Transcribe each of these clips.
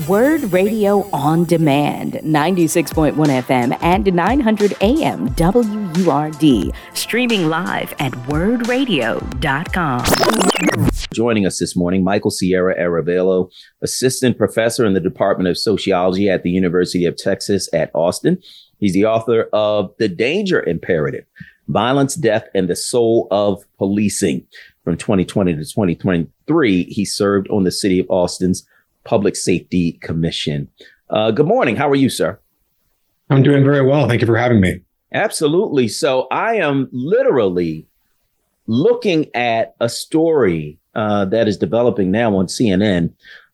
WURD Radio on Demand, 96.1 FM and 900 AM WURD, streaming live at wurdradio.com. Joining us this morning, Michael Sierra Arevalo, Assistant Professor in the Department of Sociology at the University of Texas at Austin. He's the author of The Danger Imperative Violence, Death, and the Soul of Policing. From 2020 to 2023, he served on the City of Austin's Public Safety Commission. Uh, good morning. How are you, sir? I'm doing very well. Thank you for having me. Absolutely. So I am literally looking at a story uh, that is developing now on CNN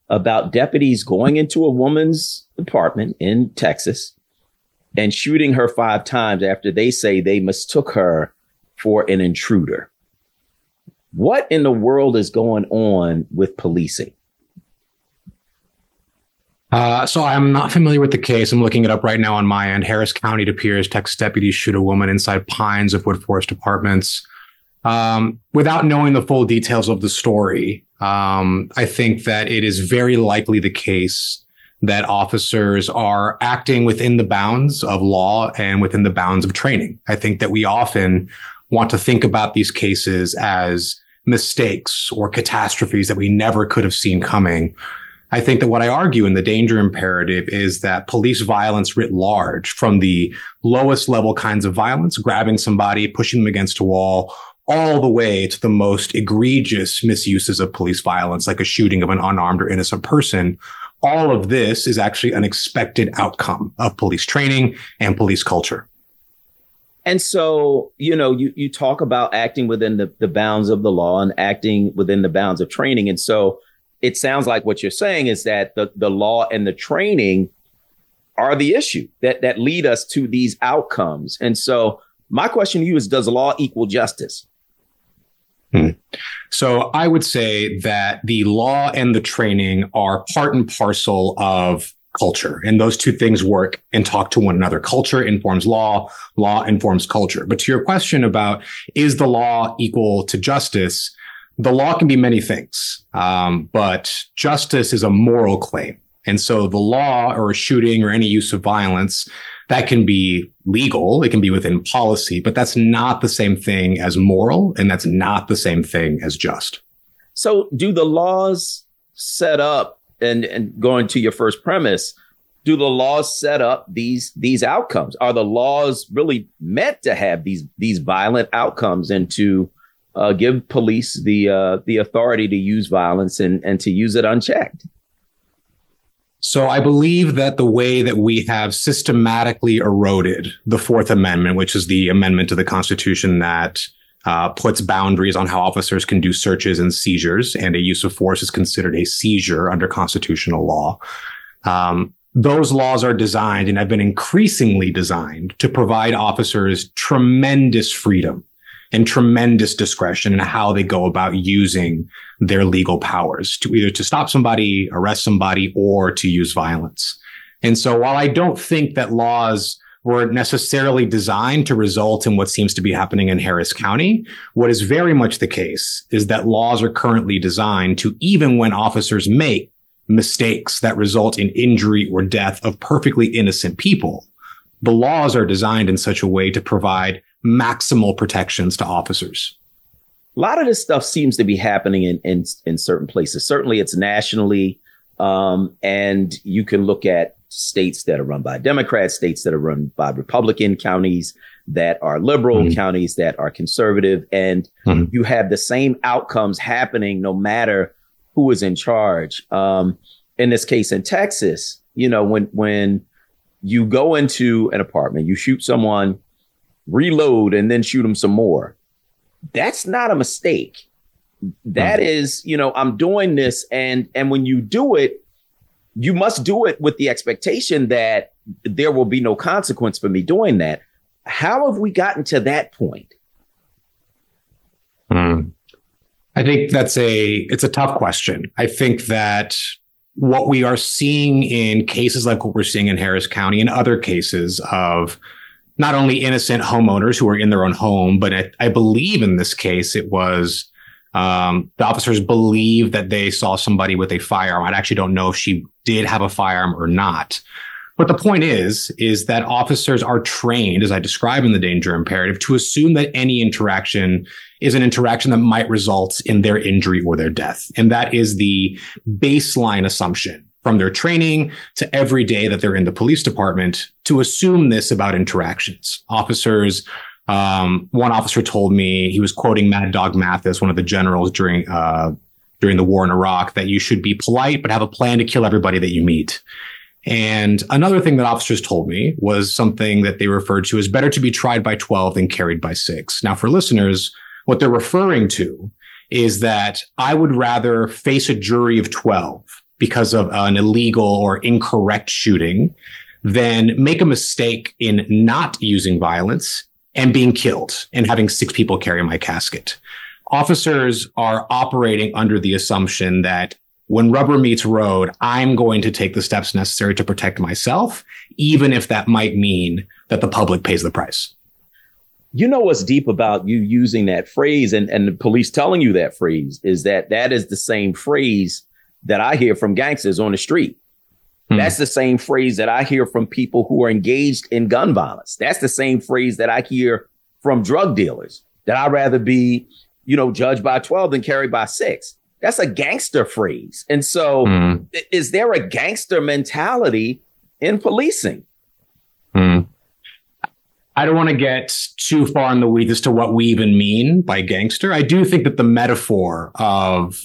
about deputies going into a woman's apartment in Texas and shooting her five times after they say they mistook her for an intruder. What in the world is going on with policing? Uh, so I'm not familiar with the case. I'm looking it up right now on my end. Harris County, it appears, Texas deputies shoot a woman inside Pines of Wood Forest Apartments. Um, without knowing the full details of the story, um, I think that it is very likely the case that officers are acting within the bounds of law and within the bounds of training. I think that we often want to think about these cases as mistakes or catastrophes that we never could have seen coming. I think that what I argue in the danger imperative is that police violence writ large, from the lowest level kinds of violence, grabbing somebody, pushing them against a wall, all the way to the most egregious misuses of police violence, like a shooting of an unarmed or innocent person. All of this is actually an expected outcome of police training and police culture. And so, you know, you, you talk about acting within the, the bounds of the law and acting within the bounds of training. And so it sounds like what you're saying is that the, the law and the training are the issue that, that lead us to these outcomes. And so my question to you is, does law equal justice? Hmm. So I would say that the law and the training are part and parcel of culture. And those two things work and talk to one another. Culture informs law, law informs culture. But to your question about is the law equal to justice? The law can be many things, um, but justice is a moral claim. And so the law or a shooting or any use of violence that can be legal. It can be within policy, but that's not the same thing as moral. And that's not the same thing as just. So do the laws set up and, and going to your first premise, do the laws set up these these outcomes? Are the laws really meant to have these these violent outcomes and to uh, give police the uh, the authority to use violence and and to use it unchecked? So I believe that the way that we have systematically eroded the Fourth Amendment, which is the amendment to the Constitution that uh, puts boundaries on how officers can do searches and seizures, and a use of force is considered a seizure under constitutional law. Um, those laws are designed and have been increasingly designed to provide officers tremendous freedom and tremendous discretion in how they go about using their legal powers to either to stop somebody, arrest somebody, or to use violence. And so while I don't think that laws were necessarily designed to result in what seems to be happening in Harris County. What is very much the case is that laws are currently designed to, even when officers make mistakes that result in injury or death of perfectly innocent people, the laws are designed in such a way to provide maximal protections to officers. A lot of this stuff seems to be happening in, in, in certain places. Certainly it's nationally. Um, and you can look at states that are run by Democrats, states that are run by Republican counties that are liberal, mm-hmm. counties that are conservative. And mm-hmm. you have the same outcomes happening no matter who is in charge. Um, in this case, in Texas, you know, when, when you go into an apartment, you shoot someone, reload, and then shoot them some more. That's not a mistake. That is, you know, I'm doing this. And, and when you do it, you must do it with the expectation that there will be no consequence for me doing that. How have we gotten to that point? Hmm. I think that's a it's a tough question. I think that what we are seeing in cases like what we're seeing in Harris County and other cases of not only innocent homeowners who are in their own home, but I, I believe in this case it was Um, the officers believe that they saw somebody with a firearm. I actually don't know if she did have a firearm or not. But the point is, is that officers are trained, as I describe in the danger imperative, to assume that any interaction is an interaction that might result in their injury or their death. And that is the baseline assumption from their training to every day that they're in the police department to assume this about interactions. Officers um, one officer told me he was quoting Mad Dog Mattis, one of the generals during uh, during the war in Iraq, that you should be polite but have a plan to kill everybody that you meet. And another thing that officers told me was something that they referred to as better to be tried by 12 than carried by six. Now, for listeners, what they're referring to is that I would rather face a jury of 12 because of an illegal or incorrect shooting than make a mistake in not using violence and being killed and having six people carry my casket. Officers are operating under the assumption that when rubber meets road, I'm going to take the steps necessary to protect myself, even if that might mean that the public pays the price. You know what's deep about you using that phrase and, and the police telling you that phrase is that that is the same phrase that I hear from gangsters on the street. Hmm. That's the same phrase that I hear from people who are engaged in gun violence. That's the same phrase that I hear from drug dealers that I'd rather be, you know, judged by 12 than carried by six. That's a gangster phrase. And so hmm. is there a gangster mentality in policing? Hmm. I don't want to get too far in the weeds as to what we even mean by gangster. I do think that the metaphor of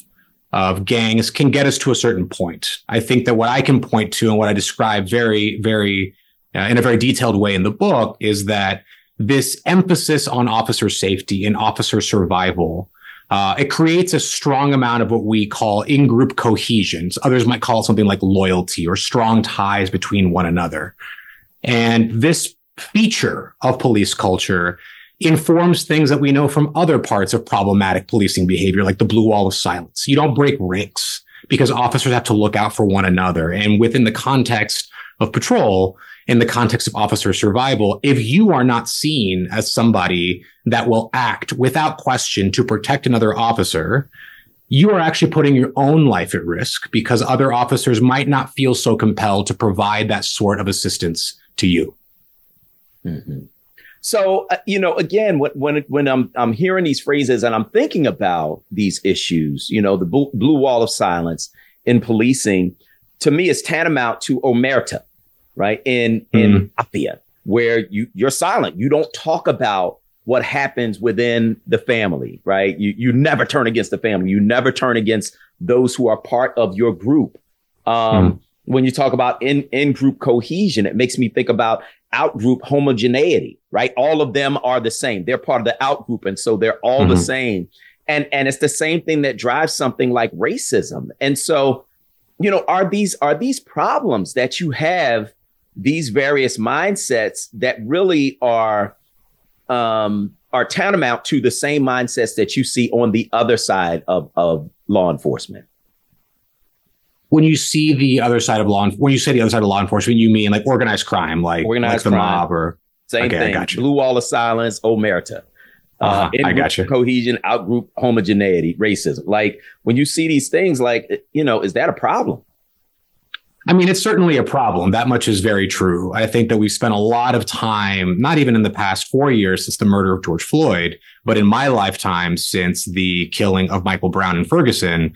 of gangs can get us to a certain point. I think that what I can point to and what I describe very, very uh, in a very detailed way in the book is that this emphasis on officer safety and officer survival uh, it creates a strong amount of what we call in-group cohesions. Others might call it something like loyalty or strong ties between one another. And this feature of police culture informs things that we know from other parts of problematic policing behavior, like the blue wall of silence. You don't break ranks because officers have to look out for one another. And within the context of patrol, in the context of officer survival, if you are not seen as somebody that will act without question to protect another officer, you are actually putting your own life at risk because other officers might not feel so compelled to provide that sort of assistance to you. Mm-hmm. So uh, you know, again, when when when I'm I'm hearing these phrases and I'm thinking about these issues, you know, the blue, blue wall of silence in policing, to me, is tantamount to omerta, right? In mm-hmm. in Apia, where you you're silent, you don't talk about what happens within the family, right? You you never turn against the family, you never turn against those who are part of your group. Um, mm when you talk about in in group cohesion, it makes me think about out group homogeneity, right? All of them are the same. They're part of the outgroup. And so they're all mm-hmm. the same. And, and it's the same thing that drives something like racism. And so, you know, are these, are these problems that you have these various mindsets that really are, um, are tantamount to the same mindsets that you see on the other side of, of law enforcement? When you see the other side of law, when you say the other side of law enforcement, you mean like organized crime, like organized like the crime. mob, or same okay, thing. Blue wall of silence, omerta. Uh, uh-huh, I got you. Cohesion, outgroup homogeneity, racism. Like when you see these things, like you know, is that a problem? I mean, it's certainly a problem. That much is very true. I think that we've spent a lot of time, not even in the past four years since the murder of George Floyd, but in my lifetime since the killing of Michael Brown in Ferguson,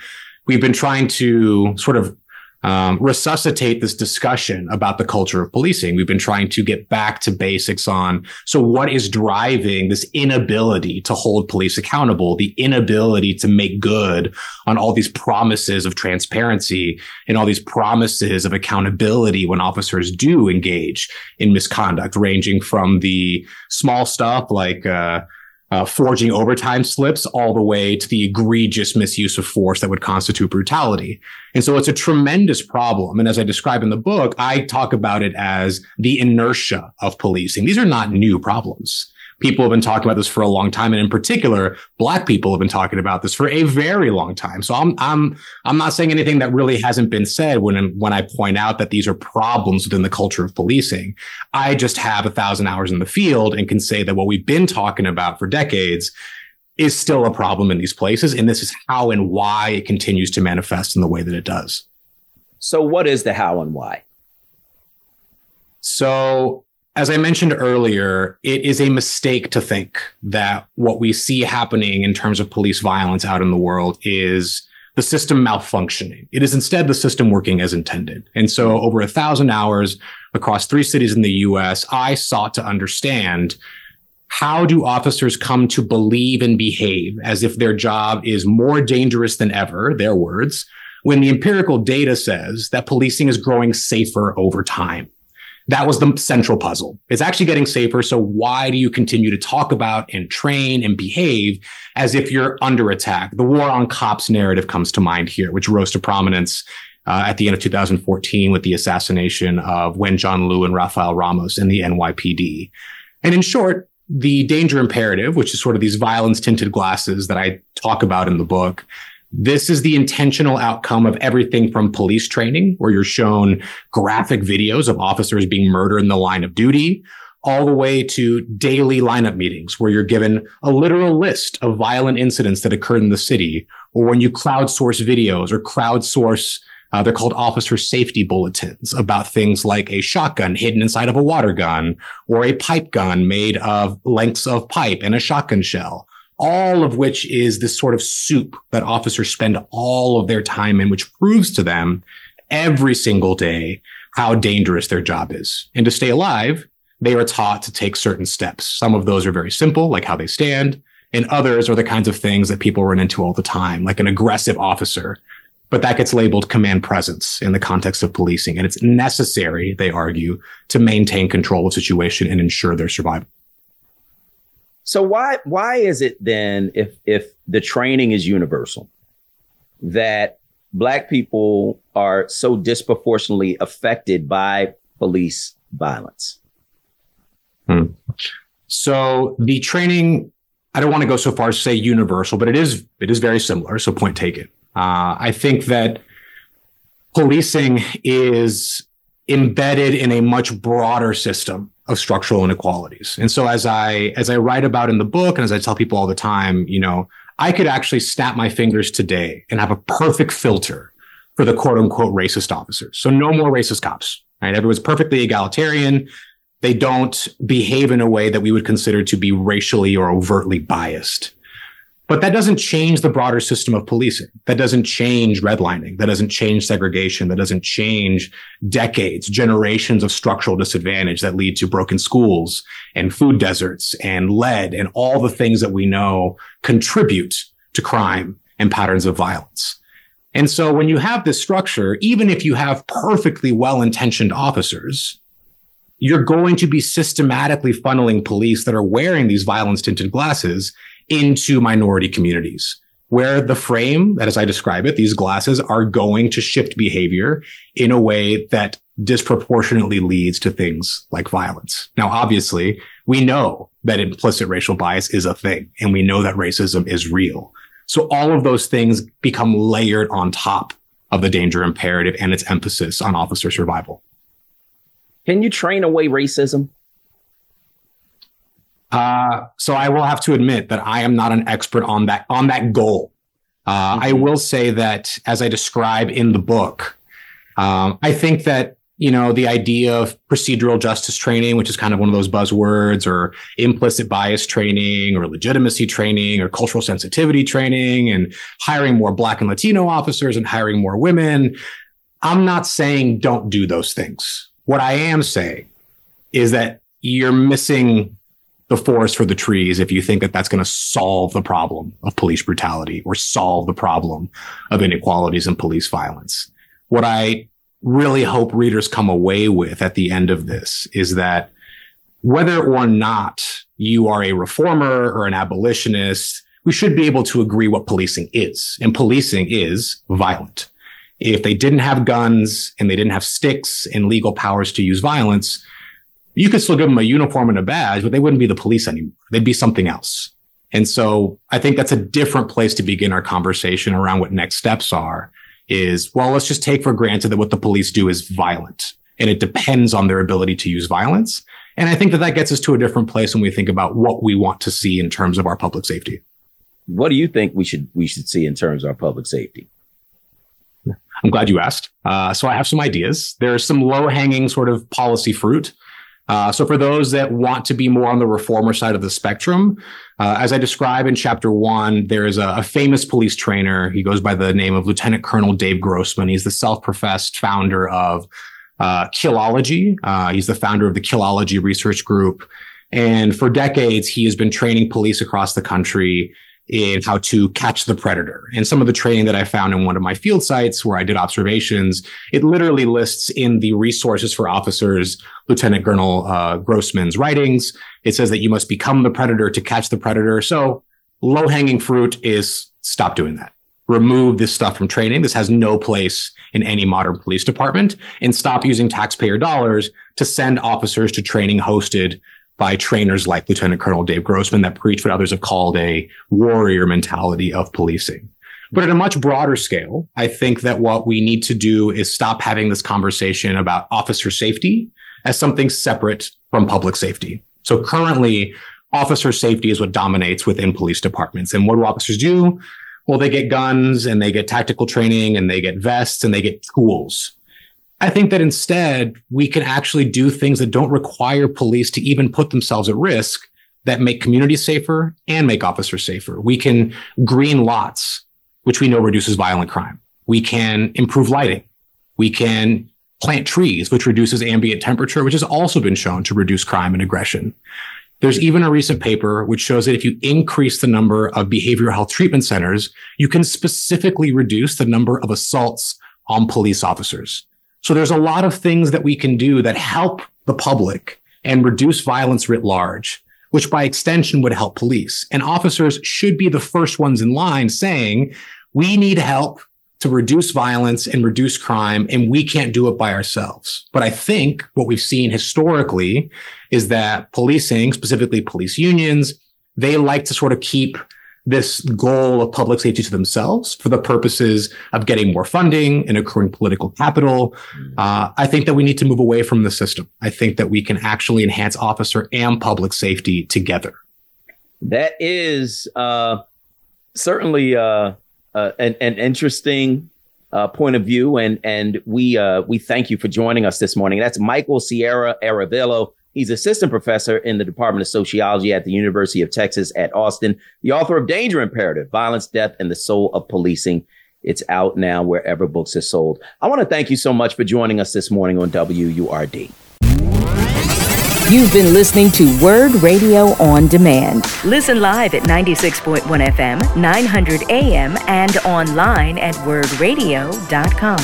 we've been trying to sort of um, resuscitate this discussion about the culture of policing. We've been trying to get back to basics on so what is driving this inability to hold police accountable, the inability to make good on all these promises of transparency and all these promises of accountability when officers do engage in misconduct, ranging from the small stuff like uh, uh, forging overtime slips all the way to the egregious misuse of force that would constitute brutality. And so it's a tremendous problem. And as I describe in the book, I talk about it as the inertia of policing. These are not new problems people have been talking about this for a long time. And in particular, black people have been talking about this for a very long time. So I'm, I'm, I'm not saying anything that really hasn't been said when, when I point out that these are problems within the culture of policing. I just have a thousand hours in the field and can say that what we've been talking about for decades is still a problem in these places. And this is how and why it continues to manifest in the way that it does. So, what is the how and why? So, as I mentioned earlier, it is a mistake to think that what we see happening in terms of police violence out in the world is the system malfunctioning. It is instead the system working as intended. And so over a thousand hours across three cities in the US, I sought to understand how do officers come to believe and behave as if their job is more dangerous than ever, their words, when the empirical data says that policing is growing safer over time? That was the central puzzle. It's actually getting safer. So why do you continue to talk about and train and behave as if you're under attack? The war on cops narrative comes to mind here, which rose to prominence uh, at the end of 2014 with the assassination of Wenjian Liu and Rafael Ramos in the NYPD. And in short, the danger imperative, which is sort of these violence tinted glasses that I talk about in the book, this is the intentional outcome of everything from police training, where you're shown graphic videos of officers being murdered in the line of duty, all the way to daily lineup meetings, where you're given a literal list of violent incidents that occurred in the city, or when you crowdsource videos or crowdsource uh, they're called officer safety bulletins about things like a shotgun hidden inside of a water gun or a pipe gun made of lengths of pipe and a shotgun shell all of which is this sort of soup that officers spend all of their time in, which proves to them every single day how dangerous their job is. And to stay alive, they are taught to take certain steps. Some of those are very simple, like how they stand, and others are the kinds of things that people run into all the time, like an aggressive officer. But that gets labeled command presence in the context of policing. And it's necessary, they argue, to maintain control of situation and ensure their survival. So why why is it then if if the training is universal that black people are so disproportionately affected by police violence? Hmm. So the training, I don't want to go so far as to say universal, but it is it is very similar. So point taken. Uh, I think that policing is embedded in a much broader system of structural inequalities. And so as I as I write about in the book and as I tell people all the time, you know, I could actually snap my fingers today and have a perfect filter for the quote unquote racist officers. So no more racist cops, right? Everyone's perfectly egalitarian. They don't behave in a way that we would consider to be racially or overtly biased. But that doesn't change the broader system of policing. That doesn't change redlining. That doesn't change segregation. That doesn't change decades, generations of structural disadvantage that lead to broken schools and food deserts and lead and all the things that we know contribute to crime and patterns of violence. And so when you have this structure, even if you have perfectly well-intentioned officers, you're going to be systematically funneling police that are wearing these violence tinted glasses into minority communities where the frame that as I describe it, these glasses are going to shift behavior in a way that disproportionately leads to things like violence. Now, obviously, we know that implicit racial bias is a thing and we know that racism is real. So all of those things become layered on top of the danger imperative and its emphasis on officer survival. Can you train away racism? Uh, so I will have to admit that I am not an expert on that on that goal. Uh, mm-hmm. I will say that as I describe in the book, um, I think that you know the idea of procedural justice training, which is kind of one of those buzzwords, or implicit bias training, or legitimacy training, or cultural sensitivity training, and hiring more Black and Latino officers and hiring more women. I'm not saying don't do those things. What I am saying is that you're missing the forest for the trees if you think that that's going to solve the problem of police brutality or solve the problem of inequalities and police violence. What I really hope readers come away with at the end of this is that whether or not you are a reformer or an abolitionist, we should be able to agree what policing is. And policing is violent. If they didn't have guns and they didn't have sticks and legal powers to use violence, you could still give them a uniform and a badge, but they wouldn't be the police anymore. They'd be something else. And so I think that's a different place to begin our conversation around what next steps are is, well, let's just take for granted that what the police do is violent and it depends on their ability to use violence. And I think that that gets us to a different place when we think about what we want to see in terms of our public safety. what do you think we should we should see in terms of our public safety? I'm glad you asked. Uh, so I have some ideas. There's some low hanging sort of policy fruit. Uh, so for those that want to be more on the reformer side of the spectrum, uh, as I describe in chapter one, there is a, a, famous police trainer. He goes by the name of Lieutenant Colonel Dave Grossman. He's the self-professed founder of uh, Killology. Uh, he's the founder of the Killology Research Group. And for decades, he has been training police across the country in how to catch the predator. And some of the training that I found in one of my field sites where I did observations, it literally lists in the resources for officers, Lieutenant Colonel uh, Grossman's writings. It says that you must become the predator to catch the predator. So low hanging fruit is stop doing that. Remove this stuff from training. This has no place in any modern police department and stop using taxpayer dollars to send officers to training hosted by trainers like Lieutenant Colonel Dave Grossman that preach what others have called a warrior mentality of policing. But at a much broader scale, I think that what we need to do is stop having this conversation about officer safety as something separate from public safety. So currently, officer safety is what dominates within police departments. And what do officers do? Well, they get guns and they get tactical training and they get vests and they get tools. I think that instead we can actually do things that don't require police to even put themselves at risk that make communities safer and make officers safer. We can green lots, which we know reduces violent crime. We can improve lighting. We can plant trees, which reduces ambient temperature, which has also been shown to reduce crime and aggression. There's even a recent paper which shows that if you increase the number of behavioral health treatment centers, you can specifically reduce the number of assaults on police officers. So there's a lot of things that we can do that help the public and reduce violence writ large, which by extension would help police. And officers should be the first ones in line saying, we need help to reduce violence and reduce crime, and we can't do it by ourselves. But I think what we've seen historically is that policing, specifically police unions, they like to sort of keep this goal of public safety to themselves for the purposes of getting more funding and accruing political capital. Mm. Uh, I think that we need to move away from the system. I think that we can actually enhance officer and public safety together. That is uh, certainly uh, uh an, an, interesting uh, point of view, and and we uh, we thank you for joining us this morning. That's Michael Sierra Arevalo He's assistant professor in the Department of Sociology at the University of Texas at Austin, the author of Danger Imperative, Violence, Death, and the Soul of Policing. It's out now wherever books are sold. I want to thank you so much for joining us this morning on WURD. You've been listening to WURD Radio on Demand. Listen live at 96.1 FM, 900 AM, and online at wurdradio.com.